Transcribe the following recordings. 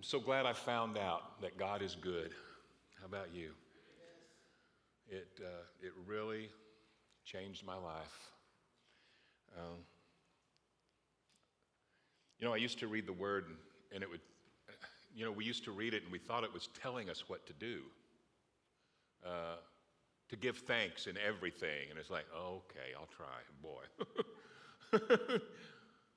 I'm so glad I found out that God is good. How about you? It, uh, it really changed my life. Um, you know, I used to read the word, and, and it would, you know, we used to read it and we thought it was telling us what to do. Uh, to give thanks in everything. And it's like, okay, I'll try, boy.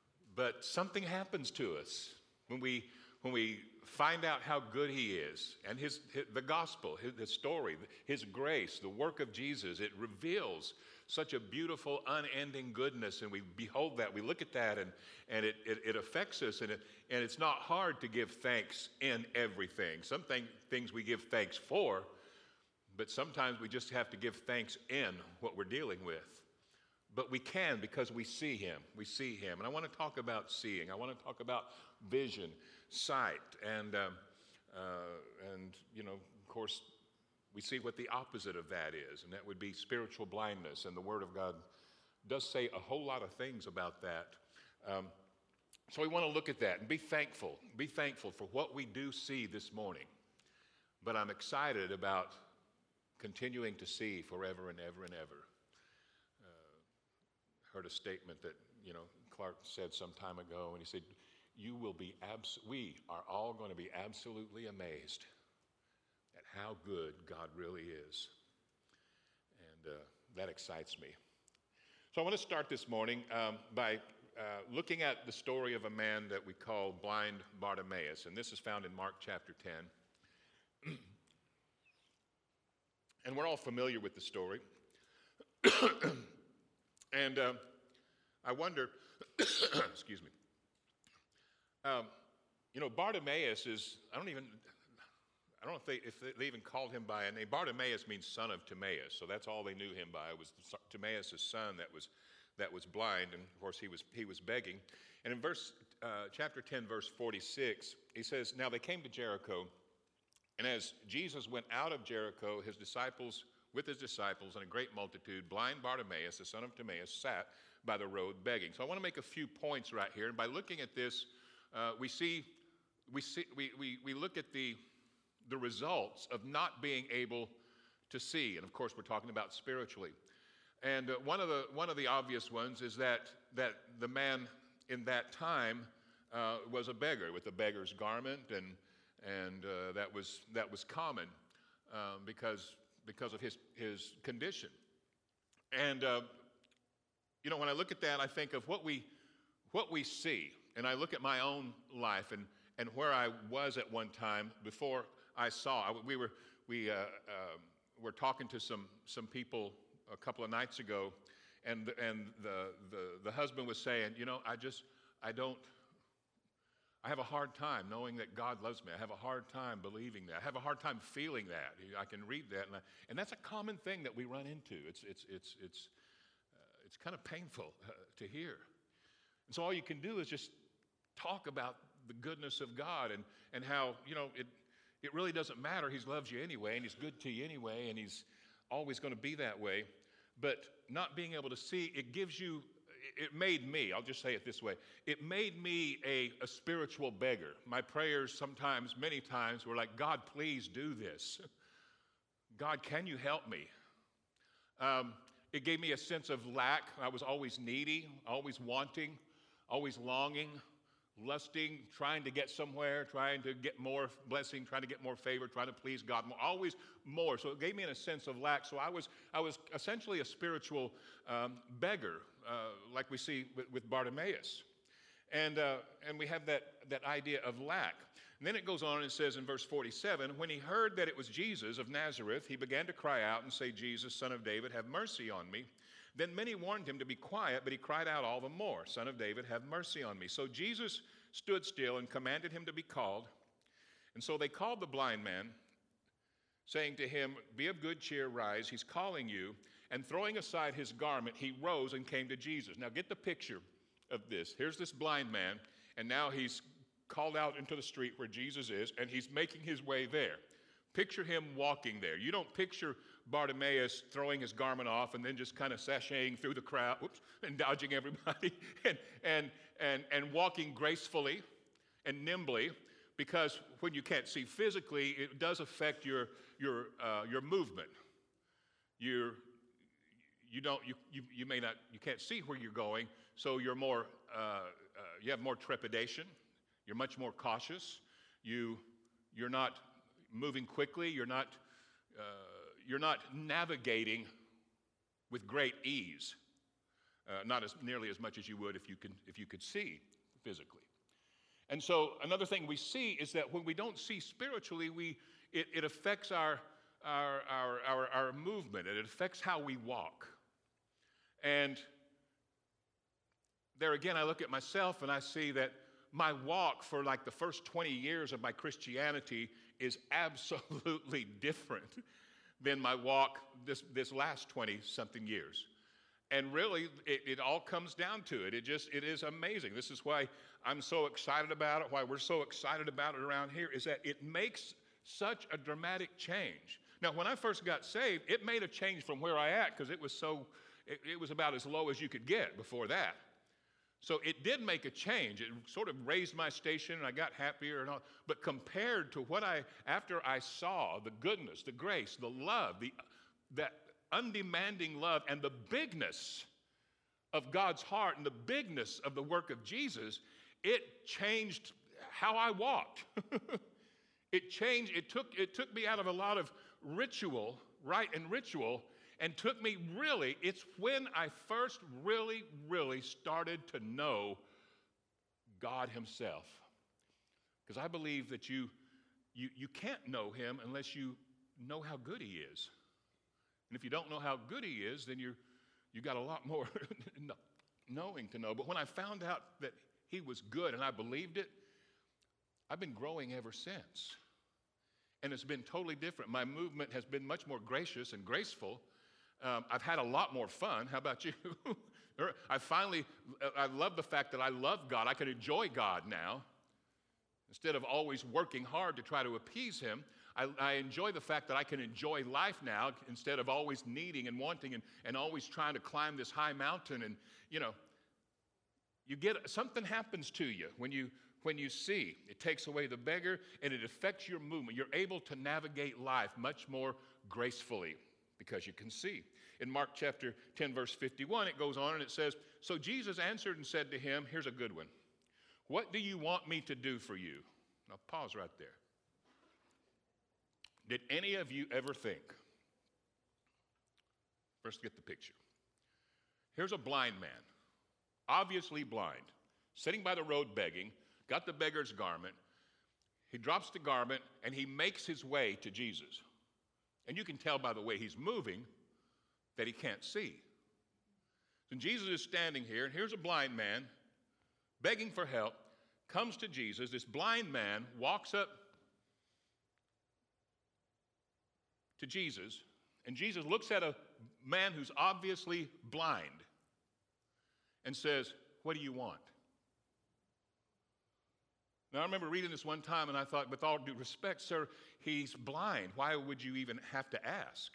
but something happens to us when we when we find out how good he is and his, his the gospel his, the story his grace the work of jesus it reveals such a beautiful unending goodness. And we behold that we look at that and, and it, it, it affects us. And, it, and it's not hard to give thanks in everything. Some thing, things we give thanks for but sometimes we just have to give thanks in what we're dealing with but we can because we see him. We see him. And I want to talk about seeing. I want to talk about vision, sight, and, um, uh, and you know, of course, we see what the opposite of that is, and that would be spiritual blindness. And the Word of God does say a whole lot of things about that. Um, so we want to look at that and be thankful. Be thankful for what we do see this morning. But I'm excited about continuing to see forever and ever and ever heard a statement that, you know, Clark said some time ago, and he said, You will be, abs- we are all going to be absolutely amazed at how good God really is. And uh, that excites me. So I want to start this morning um, by uh, looking at the story of a man that we call blind Bartimaeus. And this is found in Mark chapter 10. and we're all familiar with the story. And uh, I wonder, excuse me, um, you know, Bartimaeus is, I don't even, I don't know if they, if they even called him by a name. Bartimaeus means son of Timaeus, so that's all they knew him by. It was Timaeus' son that was, that was blind, and of course he was, he was begging. And in verse, uh, chapter 10, verse 46, he says, Now they came to Jericho, and as Jesus went out of Jericho, his disciples with his disciples and a great multitude, blind Bartimaeus, the son of Timaeus, sat by the road begging. So I want to make a few points right here. And by looking at this, uh, we see, we, see we, we, we look at the, the results of not being able to see. And of course, we're talking about spiritually. And uh, one, of the, one of the obvious ones is that, that the man in that time uh, was a beggar with a beggar's garment, and, and uh, that, was, that was common um, because because of his, his condition. And, uh, you know, when I look at that, I think of what we, what we see. And I look at my own life and, and where I was at one time before I saw. We were, we, uh, uh, were talking to some, some people a couple of nights ago, and, and the, the, the husband was saying, You know, I just, I don't, I have a hard time knowing that God loves me. I have a hard time believing that. I have a hard time feeling that. I can read that, and, I, and that's a common thing that we run into. It's, it's, it's, it's, uh, it's kind of painful uh, to hear. And so all you can do is just talk about the goodness of God and, and how, you know, it, it really doesn't matter. He loves you anyway, and He's good to you anyway, and He's always going to be that way. But not being able to see, it gives you it made me, I'll just say it this way, it made me a, a spiritual beggar. My prayers sometimes, many times, were like, God, please do this. God, can you help me? Um, it gave me a sense of lack. I was always needy, always wanting, always longing, lusting, trying to get somewhere, trying to get more blessing, trying to get more favor, trying to please God more, always more. So it gave me a sense of lack. So I was, I was essentially a spiritual um, beggar, uh, like we see with, with Bartimaeus. And, uh, and we have that, that idea of lack. And then it goes on and says in verse 47 when he heard that it was Jesus of Nazareth, he began to cry out and say, Jesus, son of David, have mercy on me. Then many warned him to be quiet, but he cried out all the more, Son of David, have mercy on me. So Jesus stood still and commanded him to be called. And so they called the blind man, saying to him, Be of good cheer, rise, he's calling you. And throwing aside his garment, he rose and came to Jesus. Now get the picture of this. Here's this blind man, and now he's called out into the street where Jesus is, and he's making his way there. Picture him walking there. You don't picture Bartimaeus throwing his garment off and then just kind of sashaying through the crowd whoops, and dodging everybody and, and, and, and walking gracefully and nimbly. because when you can't see physically, it does affect your, your, uh, your movement. You're, you, don't, you, you, you may not, you can't see where you're going, so you're more, uh, uh, you have more trepidation. You're much more cautious. You, you're not moving quickly. You're not, uh, you're not navigating with great ease. Uh, not as nearly as much as you would if you, can, if you could see physically. And so another thing we see is that when we don't see spiritually, we, it, it affects our, our, our, our, our movement, it affects how we walk. And there again, I look at myself and I see that my walk for like the first 20 years of my Christianity is absolutely different than my walk this, this last 20 something years. And really, it, it, all comes down to it. It just, it is amazing. This is why I'm so excited about it, why we're so excited about it around here, is that it makes such a dramatic change. Now, when I first got saved, it made a change from where I at because it was so, it, it was about as low as you could get before that. So it did make a change. It sort of raised my station and I got happier and all. But compared to what I, after I saw the goodness, the grace, the love, the, that undemanding love and the bigness of God's heart and the bigness of the work of Jesus, it changed how I walked. it changed, it took, it took me out of a lot of ritual, right, and ritual, and took me really, it's when I first really, really started to know God Himself. Because I believe that you, you, you can't know Him unless you know how good He is. And if you don't know how good he is, then you you got a lot more knowing to know. But when I found out that he was good and I believed it, I've been growing ever since. And it's been totally different. My movement has been much more gracious and graceful. Um, I've had a lot more fun. How about you? I finally, I love the fact that I love God. I can enjoy God now. Instead of always working hard to try to appease Him, I, I, enjoy the fact that I can enjoy life now instead of always needing and wanting and, and always trying to climb this high mountain. And, you know, you get something happens to you when you when you see it takes away the beggar and it affects your movement you're able to navigate life much more gracefully because you can see in mark chapter 10 verse 51 it goes on and it says so jesus answered and said to him here's a good one what do you want me to do for you now pause right there did any of you ever think? First, get the picture. Here's a blind man, obviously blind, sitting by the road begging, got the beggar's garment. He drops the garment and he makes his way to Jesus. And you can tell by the way he's moving that he can't see. So Jesus is standing here, and here's a blind man begging for help, comes to Jesus. This blind man walks up to Jesus, and Jesus looks at a man who's obviously blind and says, What do you want? Now, I remember reading this one time and I thought, with all due respect, sir, he's blind. Why would you even have to ask?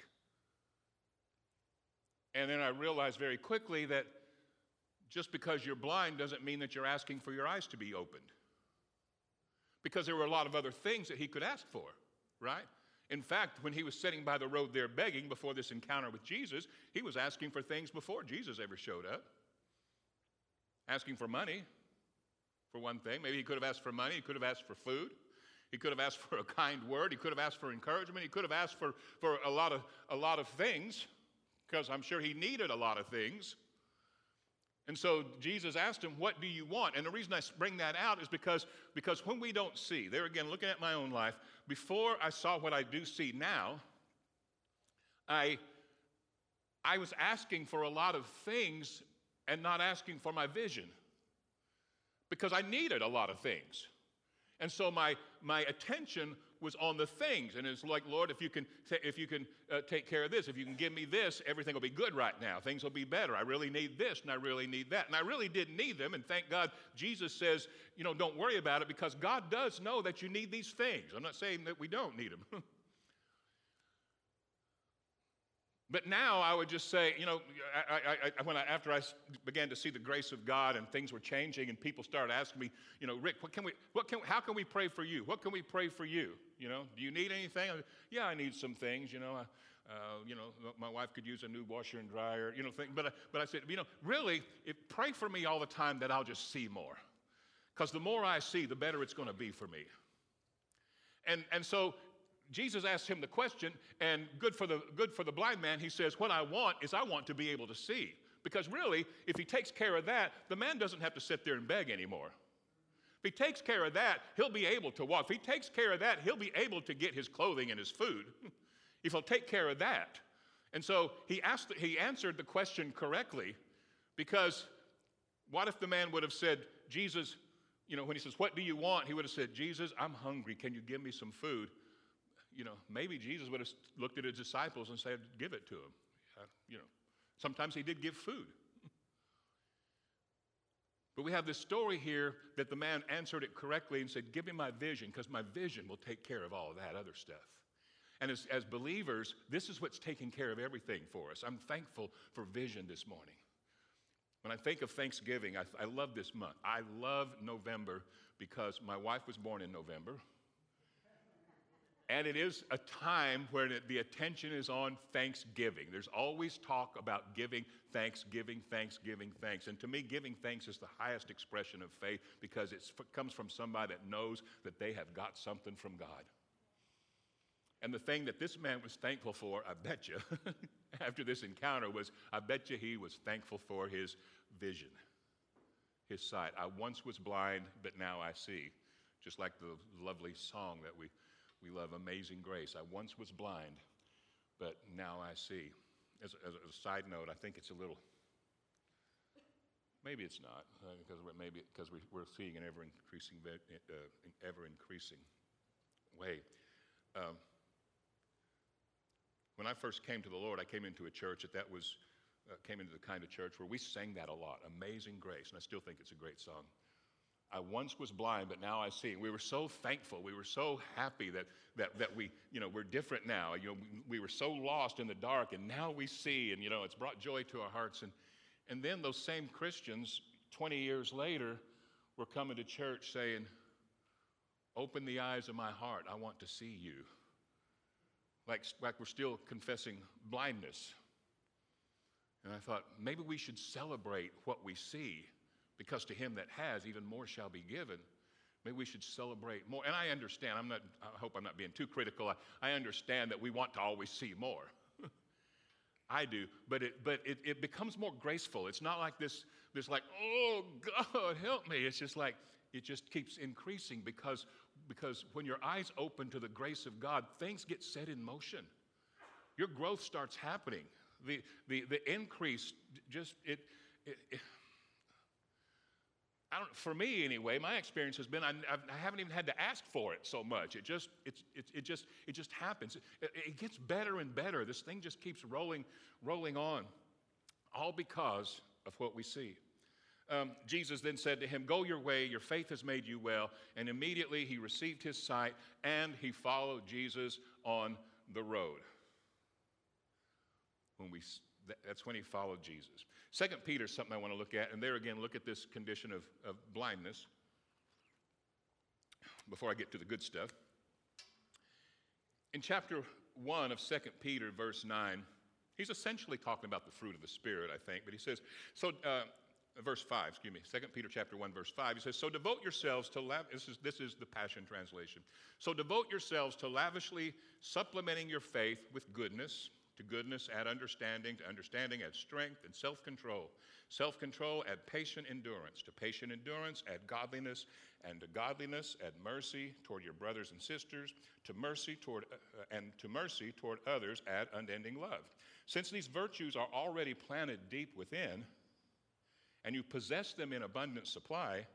And then I realized very quickly that just because you're blind doesn't mean that you're asking for your eyes to be opened. Because there were a lot of other things that he could ask for, right? In fact, when he was sitting by the road there begging before this encounter with Jesus, he was asking for things before Jesus ever showed up. Asking for money, for one thing. Maybe he could have asked for money, he could have asked for food. He could have asked for a kind word. He could have asked for encouragement. He could have asked for, for a, lot of, a lot of things, because I'm sure he needed a lot of things. And so Jesus asked him, What do you want? And the reason I bring that out is because, because when we don't see, there again, looking at my own life, before I saw what I do see now, I, I was asking for a lot of things and not asking for my vision because I needed a lot of things. And so my, my attention was on the things. And it's like, Lord, if you can, if you can uh, take care of this, if you can give me this, everything will be good right now. Things will be better. I really need this and I really need that. And I really didn't need them. And thank God Jesus says, you know, don't worry about it because God does know that you need these things. I'm not saying that we don't need them. But now I would just say, you know, I, I, I, after I began to see the grace of God and things were changing, and people started asking me, you know, Rick, what can we, what can, how can we pray for you? What can we pray for you? You know, do you need anything? yeah, I need some things. You know, uh, you know, my wife could use a new washer and dryer. You know, thing. But but I said, you know, really, if, pray for me all the time that I'll just see more, because the more I see, the better it's going to be for me. And and so Jesus asked him the question, and good for, the, good for the blind man, he says, What I want is I want to be able to see. Because really, if he takes care of that, the man doesn't have to sit there and beg anymore. If he takes care of that, he'll be able to walk. If he takes care of that, he'll be able to get his clothing and his food. if he'll take care of that. And so he, asked, he answered the question correctly because what if the man would have said, Jesus, you know, when he says, What do you want? He would have said, Jesus, I'm hungry. Can you give me some food? You know, maybe Jesus would have looked at his disciples and said, Give it to him. Uh, you know, sometimes he did give food. But we have this story here that the man answered it correctly and said, Give me my vision, because my vision will take care of all of that other stuff. And as, as believers, this is what's taking care of everything for us. I'm thankful for vision this morning. When I think of Thanksgiving, I, I love this month. I love November because my wife was born in November. And it is a time where the attention is on thanksgiving. There's always talk about giving thanksgiving, thanksgiving, thanks. And to me, giving thanks is the highest expression of faith because it comes from somebody that knows that they have got something from God. And the thing that this man was thankful for, I bet you, after this encounter, was I bet you he was thankful for his vision, his sight. I once was blind, but now I see. Just like the lovely song that we we love Amazing Grace. I once was blind, but now I see. As, as a side note, I think it's a little, maybe it's not, uh, because we're, maybe because we, are seeing an ever increasing, uh, ever increasing way. Um, when I first came to the Lord, I came into a church that that was, uh, came into the kind of church where we sang that a lot, Amazing Grace, and I still think it's a great song. I once was blind, but now I see. We were so thankful. We were so happy that, that, that we, you know, we're different now. You know, we, we were so lost in the dark, and now we see, and, you know, it's brought joy to our hearts. And, and then those same Christians, 20 years later, were coming to church saying, Open the eyes of my heart. I want to see you. Like, like we're still confessing blindness. And I thought, maybe we should celebrate what we see because to him that has, even more shall be given. Maybe we should celebrate more. And I understand, I'm not, I hope I'm not being too critical. I, I understand that we want to always see more. I do, but it, but it, it becomes more graceful. It's not like this, this like, oh God, help me. It's just like, it just keeps increasing because, because when your eyes open to the grace of God, things get set in motion. Your growth starts happening. The, the, the increase just, it, it, it I don't, for me anyway, my experience has been I, I, haven't even had to ask for it so much. It just, it, it, it just, it just happens. It, it, gets better and better. This thing just keeps rolling, rolling on, all because of what we see. Um, Jesus then said to him, Go your way, your faith has made you well. And immediately he received his sight and he followed Jesus on the road. When we that's when he followed Jesus. Second Peter is something I want to look at, and there again, look at this condition of, of blindness before I get to the good stuff. In chapter 1 of Second Peter, verse 9, he's essentially talking about the fruit of the Spirit, I think, but he says, so, uh, verse 5, excuse me, Second Peter chapter 1, verse 5, he says, So devote yourselves to, lav- this, is, this is the Passion Translation. So devote yourselves to lavishly supplementing your faith with goodness to goodness, add understanding. To understanding, add strength and self control. Self control, add patient endurance. To patient endurance, add godliness. And to godliness, add mercy toward your brothers and sisters. To mercy toward, uh, and to mercy toward others, add unending love. Since these virtues are already planted deep within, and you possess them in abundant supply,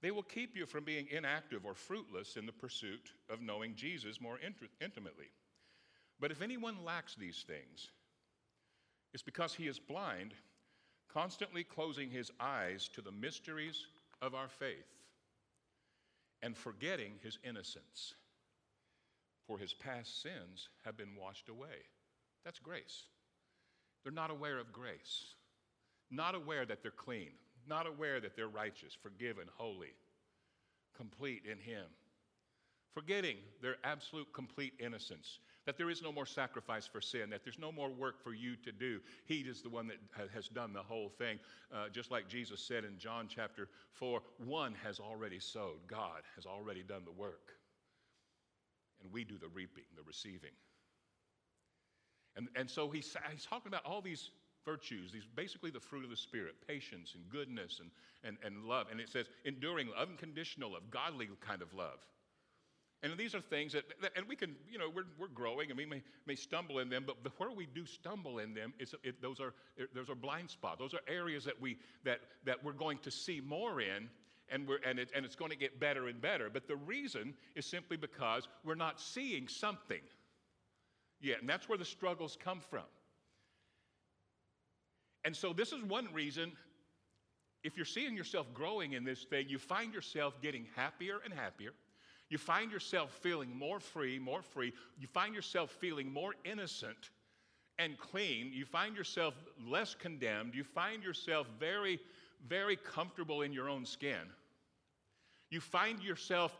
they will keep you from being inactive or fruitless in the pursuit of knowing Jesus more int- intimately. But if anyone lacks these things, it's because he is blind, constantly closing his eyes to the mysteries of our faith and forgetting his innocence. For his past sins have been washed away. That's grace. They're not aware of grace, not aware that they're clean, not aware that they're righteous, forgiven, holy, complete in Him, forgetting their absolute complete innocence, that there is no more sacrifice for sin, that there's no more work for you to do. He is the one that has done the whole thing. Uh, just like Jesus said in John chapter 4 one has already sowed, God has already done the work. And we do the reaping, the receiving. And, and so he's, he's talking about all these virtues, these basically the fruit of the Spirit patience and goodness and, and, and love. And it says enduring, unconditional love, godly kind of love. And these are things that, that, and we can, you know, we're, we're growing and we may, may stumble in them, but where we do stumble in them, it's, it, those, are, those are blind spots. Those are areas that, we, that, that we're going to see more in, and, we're, and, it, and it's going to get better and better. But the reason is simply because we're not seeing something yet. And that's where the struggles come from. And so, this is one reason if you're seeing yourself growing in this thing, you find yourself getting happier and happier. You find yourself feeling more free, more free. You find yourself feeling more innocent and clean. You find yourself less condemned. You find yourself very, very comfortable in your own skin. You find yourself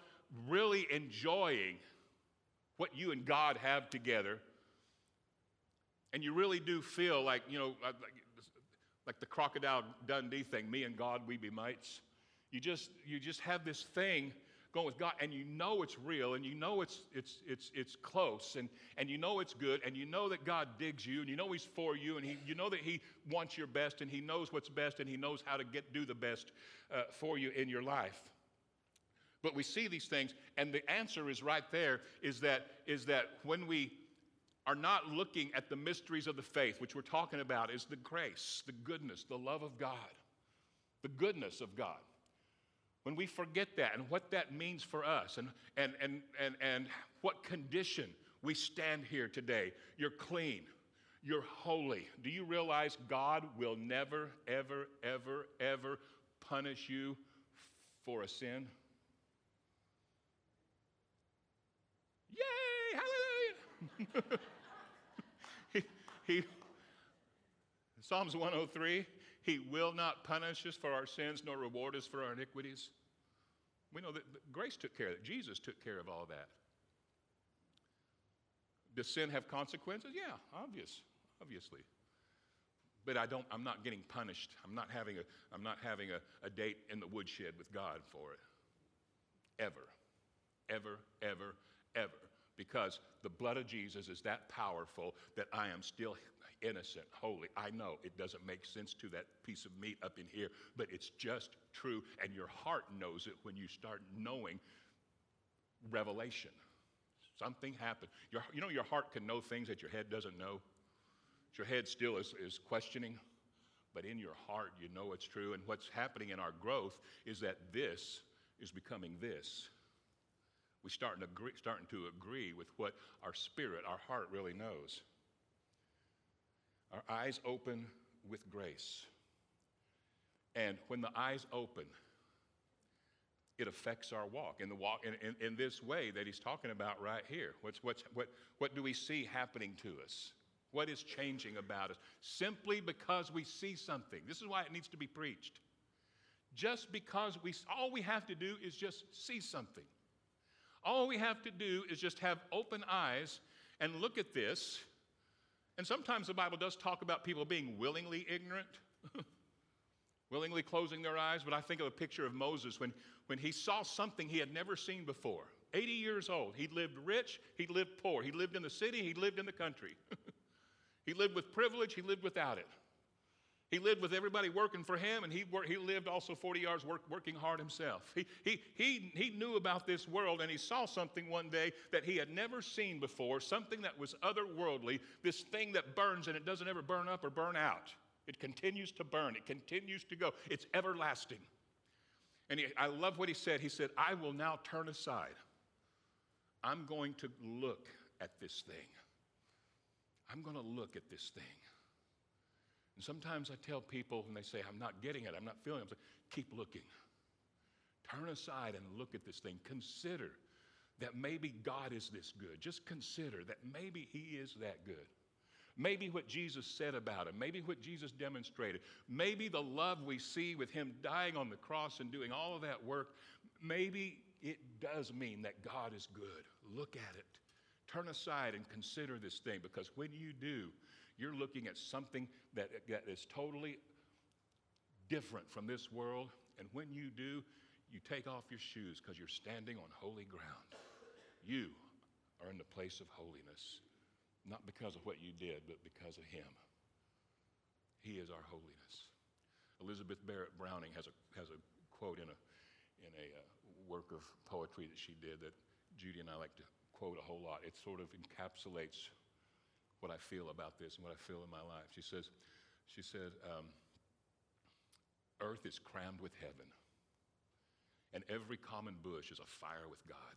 really enjoying what you and God have together. And you really do feel like, you know, like, the crocodile Dundee thing, me and God, we be mates. You just, you just have this thing going with God, and you know it's real, and you know it's, it's, it's, it's close, and, and you know it's good, and you know that God digs you, and you know He's for you, and he, you know that He wants your best, and He knows what's best, and He knows how to get, do the best uh, for you in your life. But we see these things, and the answer is right there is that, is that when we are not looking at the mysteries of the faith, which we're talking about is the grace, the goodness, the love of God, the goodness of God. When we forget that and what that means for us and, and, and, and, and what condition we stand here today, you're clean, you're holy. Do you realize God will never, ever, ever, ever punish you for a sin? Yay! Hallelujah! he, he, Psalms 103 He will not punish us for our sins nor reward us for our iniquities. We know that grace took care of it, Jesus took care of all that. Does sin have consequences? Yeah, obvious, obviously. But I don't, I'm not getting punished. I'm not having a, I'm not having a, a date in the woodshed with God for it. Ever. Ever, ever, ever because the blood of Jesus is that powerful that I am still innocent, holy. I know it doesn't make sense to that piece of meat up in here, but it's just true. And your heart knows it when you start knowing revelation. Something happened. Your, you know, your heart can know things that your head doesn't know. Your head still is, is questioning, but in your heart, you know it's true. And what's happening in our growth is that this is becoming this we starting to agree, starting to agree with what our spirit, our heart really knows. Our eyes open with grace. And when the eyes open, it affects our walk in the walk in, in, in, this way that he's talking about right here. What's, what's, what, what do we see happening to us? What is changing about us? Simply because we see something. This is why it needs to be preached. Just because we all we have to do is just see something. All we have to do is just have open eyes and look at this. And sometimes the Bible does talk about people being willingly ignorant, willingly closing their eyes. But I think of a picture of Moses when, when he saw something he had never seen before. 80 years old. He lived rich, he lived poor. He lived in the city, he lived in the country. he lived with privilege, he lived without it. He lived with everybody working for him, and he, he lived also 40 years work, working hard himself. He, he, he, he knew about this world, and he saw something one day that he had never seen before, something that was otherworldly, this thing that burns and it doesn't ever burn up or burn out. It continues to burn, it continues to go, it's everlasting. And he, I love what he said. He said, I will now turn aside. I'm going to look at this thing. I'm going to look at this thing. And sometimes I tell people when they say, I'm not getting it, I'm not feeling it, I'm like, keep looking. Turn aside and look at this thing. Consider that maybe God is this good. Just consider that maybe He is that good. maybe what Jesus said about him, maybe what Jesus demonstrated, maybe the love we see with him dying on the cross and doing all of that work, maybe it does mean that God is good. Look at it. Turn aside and consider this thing because when you do, you're looking at something that, that is totally different from this world. And when you do, you take off your shoes because you're standing on holy ground. You are in the place of holiness, not because of what you did, but because of Him. He is our holiness. Elizabeth Barrett Browning has a, has a quote in a, in a uh, work of poetry that she did that Judy and I like to quote a whole lot. It sort of encapsulates what I feel about this and what I feel in my life. She says, she said, um, Earth is crammed with heaven, and every common bush is afire with God.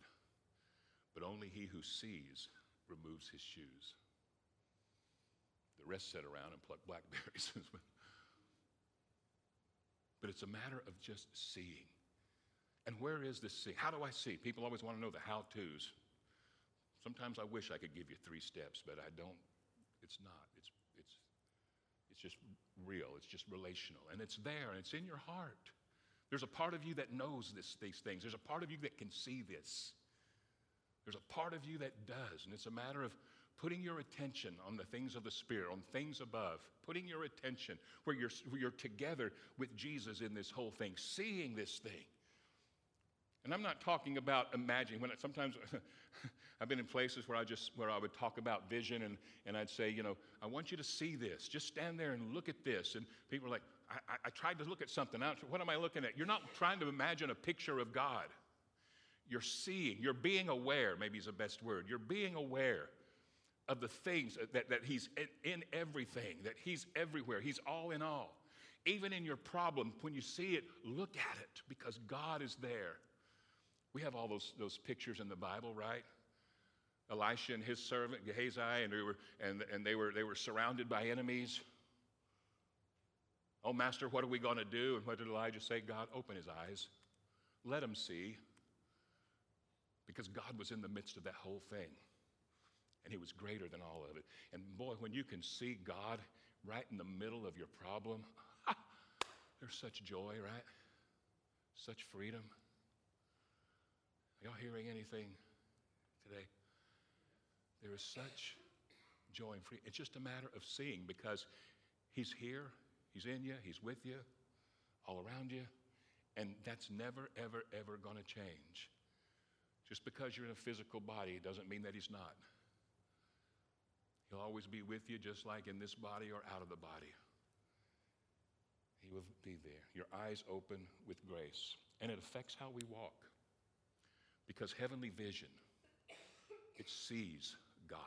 But only he who sees removes his shoes. The rest sit around and pluck blackberries. but it's a matter of just seeing. And where is this seeing? How do I see? People always want to know the how to's. Sometimes I wish I could give you three steps, but I don't. It's not. It's, it's, it's just real. It's just relational. And it's there, and it's in your heart. There's a part of you that knows this, these things. There's a part of you that can see this. There's a part of you that does. And it's a matter of putting your attention on the things of the Spirit, on things above, putting your attention where you're, where you're together with Jesus in this whole thing, seeing this thing. And I'm not talking about imagining. When I, sometimes I've been in places where I just where I would talk about vision and, and I'd say, you know, I want you to see this. Just stand there and look at this. And people are like, I, I, tried to look at something. what am I looking at? You're not trying to imagine a picture of God. You're seeing, you're being aware, maybe is the best word. You're being aware of the things that, that He's in, in everything, that He's everywhere, He's all in all. Even in your problem, when you see it, look at it because God is there. We have all those, those pictures in the Bible, right? Elisha and his servant Gehazi, and they were, and, and they were, they were surrounded by enemies. Oh, Master, what are we going to do? And what did Elijah say? God, open his eyes. Let him see. Because God was in the midst of that whole thing. And he was greater than all of it. And boy, when you can see God right in the middle of your problem, there's such joy, right? Such freedom. Are y'all hearing anything today? There is such joy and freedom. It's just a matter of seeing because He's here, He's in you, He's with you, all around you, and that's never, ever, ever going to change. Just because you're in a physical body doesn't mean that He's not. He'll always be with you, just like in this body or out of the body. He will be there. Your eyes open with grace, and it affects how we walk. Because heavenly vision, it sees God.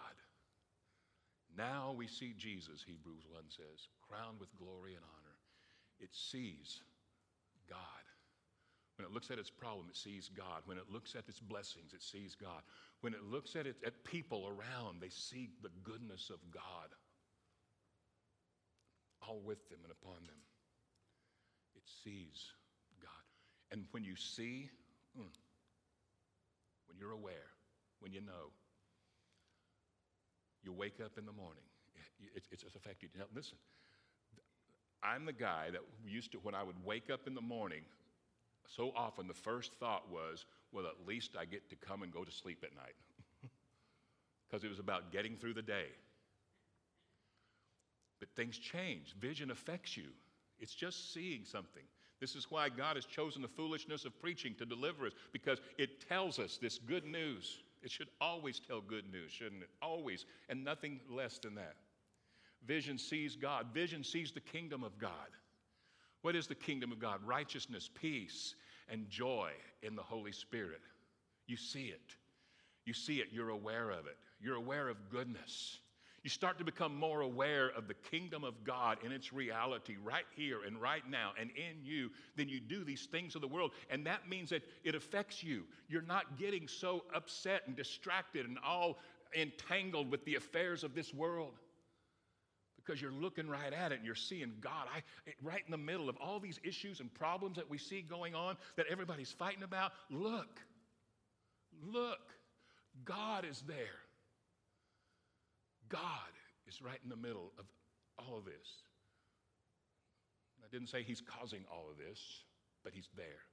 Now we see Jesus, Hebrews 1 says, crowned with glory and honor. It sees God. When it looks at its problem, it sees God. When it looks at its blessings, it sees God. When it looks at, it, at people around, they see the goodness of God all with them and upon them. It sees God. And when you see, mm, when you're aware, when you know, you wake up in the morning. It's, it's affected you. Now, listen, I'm the guy that used to, when I would wake up in the morning, so often the first thought was, well, at least I get to come and go to sleep at night. Because it was about getting through the day. But things change. Vision affects you. It's just seeing something. This is why God has chosen the foolishness of preaching to deliver us, because it tells us this good news. It should always tell good news, shouldn't it? Always, and nothing less than that. Vision sees God, vision sees the kingdom of God. What is the kingdom of God? Righteousness, peace, and joy in the Holy Spirit. You see it. You see it, you're aware of it. You're aware of goodness. You start to become more aware of the kingdom of God and its reality right here and right now and in you than you do these things of the world. And that means that it affects you. You're not getting so upset and distracted and all entangled with the affairs of this world because you're looking right at it and you're seeing God I, right in the middle of all these issues and problems that we see going on that everybody's fighting about. Look, look, God is there. God is right in the middle of all of this. I didn't say he's causing all of this, but he's there.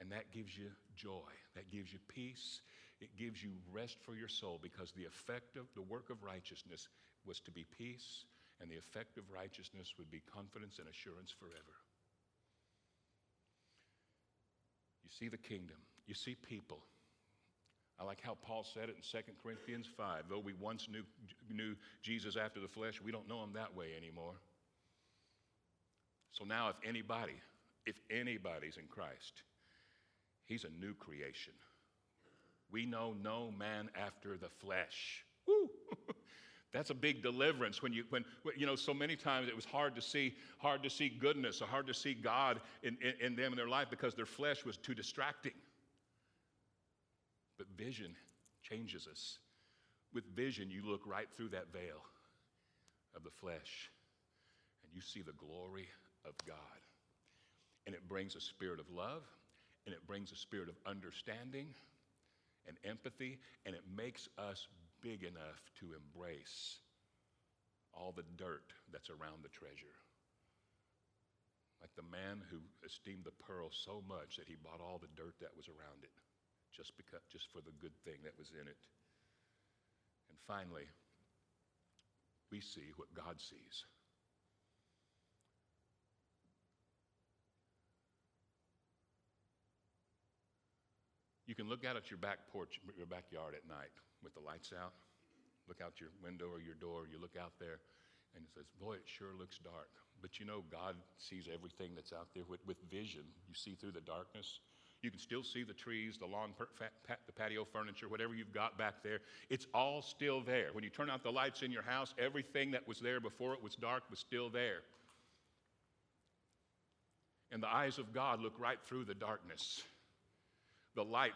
And that gives you joy. That gives you peace. It gives you rest for your soul because the effect of the work of righteousness was to be peace, and the effect of righteousness would be confidence and assurance forever. You see the kingdom, you see people. I like how Paul said it in 2 Corinthians 5. Though we once knew, knew Jesus after the flesh, we don't know him that way anymore. So now, if anybody, if anybody's in Christ, he's a new creation. We know no man after the flesh. That's a big deliverance when you when you know so many times it was hard to see hard to see goodness or hard to see God in, in, in them in their life because their flesh was too distracting. But vision changes us. With vision, you look right through that veil of the flesh and you see the glory of God. And it brings a spirit of love and it brings a spirit of understanding and empathy and it makes us big enough to embrace all the dirt that's around the treasure. Like the man who esteemed the pearl so much that he bought all the dirt that was around it just, because, just for the good thing that was in it. And finally, we see what God sees. You can look out at your back porch, your backyard at night with the lights out. Look out your window or your door, you look out there, and it says, Boy, it sure looks dark. But you know, God sees everything that's out there with, with vision. You see through the darkness. You can still see the trees, the lawn, the patio furniture, whatever you've got back there. It's all still there. When you turn out the lights in your house, everything that was there before it was dark was still there. And the eyes of God look right through the darkness the light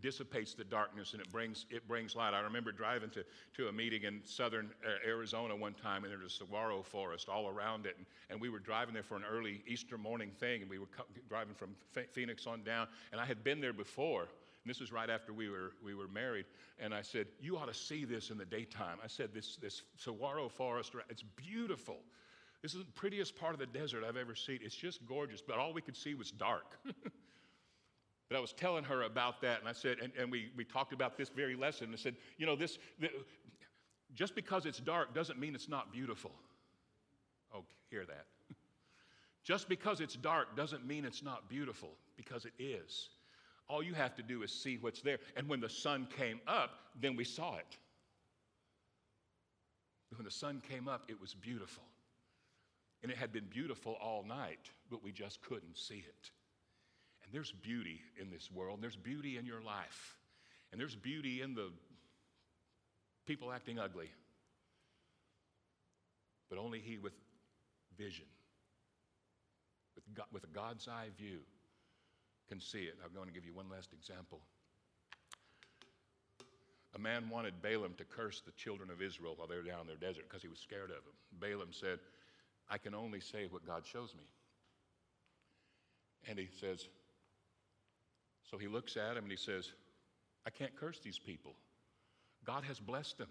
dissipates the darkness and it brings, it brings light. I remember driving to, to a meeting in southern uh, Arizona one time, and there was a saguaro forest all around it. And, and we were driving there for an early Easter morning thing, and we were co- driving from Phoenix on down. And I had been there before. And this was right after we were, we were married. And I said, You ought to see this in the daytime. I said, This, this saguaro forest, it's beautiful. This is the prettiest part of the desert I've ever seen. It's just gorgeous, but all we could see was dark. But I was telling her about that, and I said, and, and we, we talked about this very lesson. And I said, you know, this, the, just because it's dark doesn't mean it's not beautiful. Oh, hear that. just because it's dark doesn't mean it's not beautiful, because it is. All you have to do is see what's there. And when the sun came up, then we saw it. When the sun came up, it was beautiful. And it had been beautiful all night, but we just couldn't see it there's beauty in this world, there's beauty in your life, and there's beauty in the people acting ugly. But only He with vision, with, God, with a God's eye view, can see it. I'm going to give you one last example. A man wanted Balaam to curse the children of Israel while they were down in their desert because he was scared of them. Balaam said, I can only say what God shows me. And he says, so he looks at him and he says, I can't curse these people. God has blessed them.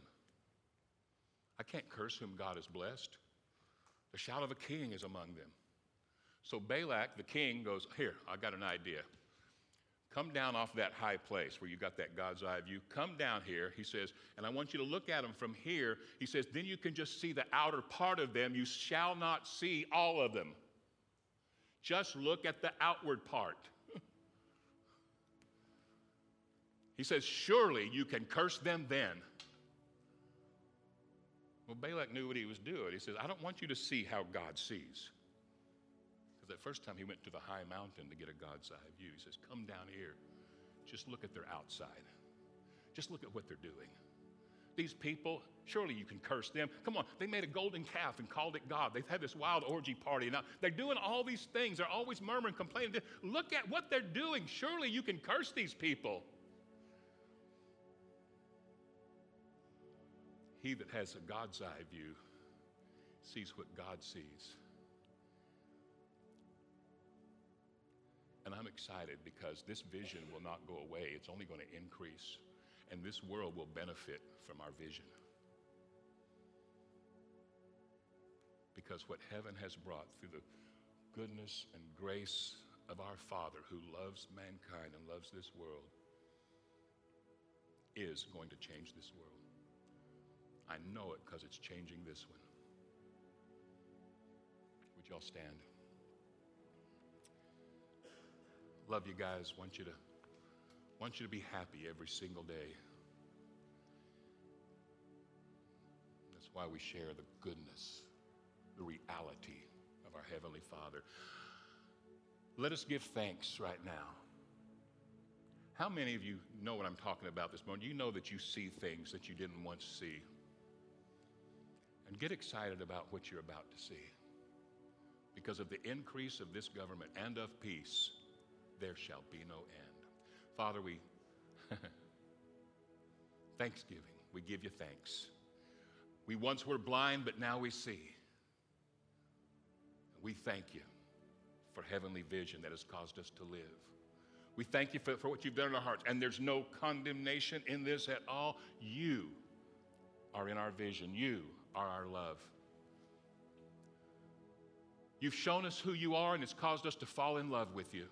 I can't curse whom God has blessed. The shout of a king is among them. So Balak, the king, goes, Here, I got an idea. Come down off that high place where you got that God's eye view. Come down here, he says, and I want you to look at them from here. He says, Then you can just see the outer part of them. You shall not see all of them. Just look at the outward part. He says, Surely you can curse them then. Well, Balak knew what he was doing. He says, I don't want you to see how God sees. Because that first time he went to the high mountain to get a God's eye view, he says, Come down here. Just look at their outside. Just look at what they're doing. These people, surely you can curse them. Come on, they made a golden calf and called it God. They've had this wild orgy party. Now, they're doing all these things. They're always murmuring, complaining. Look at what they're doing. Surely you can curse these people. He that has a God's eye view sees what God sees. And I'm excited because this vision will not go away, it's only going to increase. And this world will benefit from our vision. because what heaven has brought through the goodness and grace of our Father who loves mankind and loves this world is going to change this world. I know it because it's changing this one. Would y'all stand? Love you guys. Want you to want you to be happy every single day. That's why we share the goodness, the reality of our Heavenly Father. Let us give thanks right now. How many of you know what I'm talking about this morning? You know that you see things that you didn't once see. And get excited about what you're about to see. Because of the increase of this government and of peace, there shall be no end. Father, we, thanksgiving, we give you thanks. We once were blind, but now we see. We thank you for heavenly vision that has caused us to live. We thank you for, for what you've done in our hearts. And there's no condemnation in this at all. You are in our vision, you are our love. You've shown us who you are, and it's caused us to fall in love with you.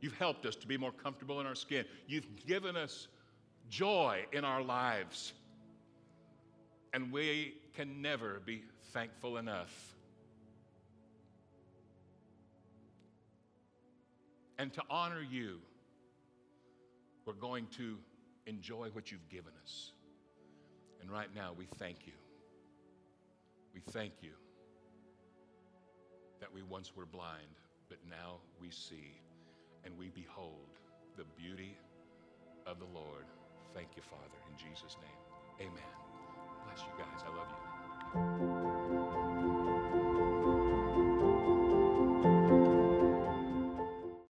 You've helped us to be more comfortable in our skin. You've given us joy in our lives. And we can never be thankful enough. And to honor you, we're going to enjoy what you've given us. And right now, we thank you. We thank you that we once were blind, but now we see and we behold the beauty of the Lord. Thank you, Father, in Jesus' name. Amen. Bless you guys. I love you.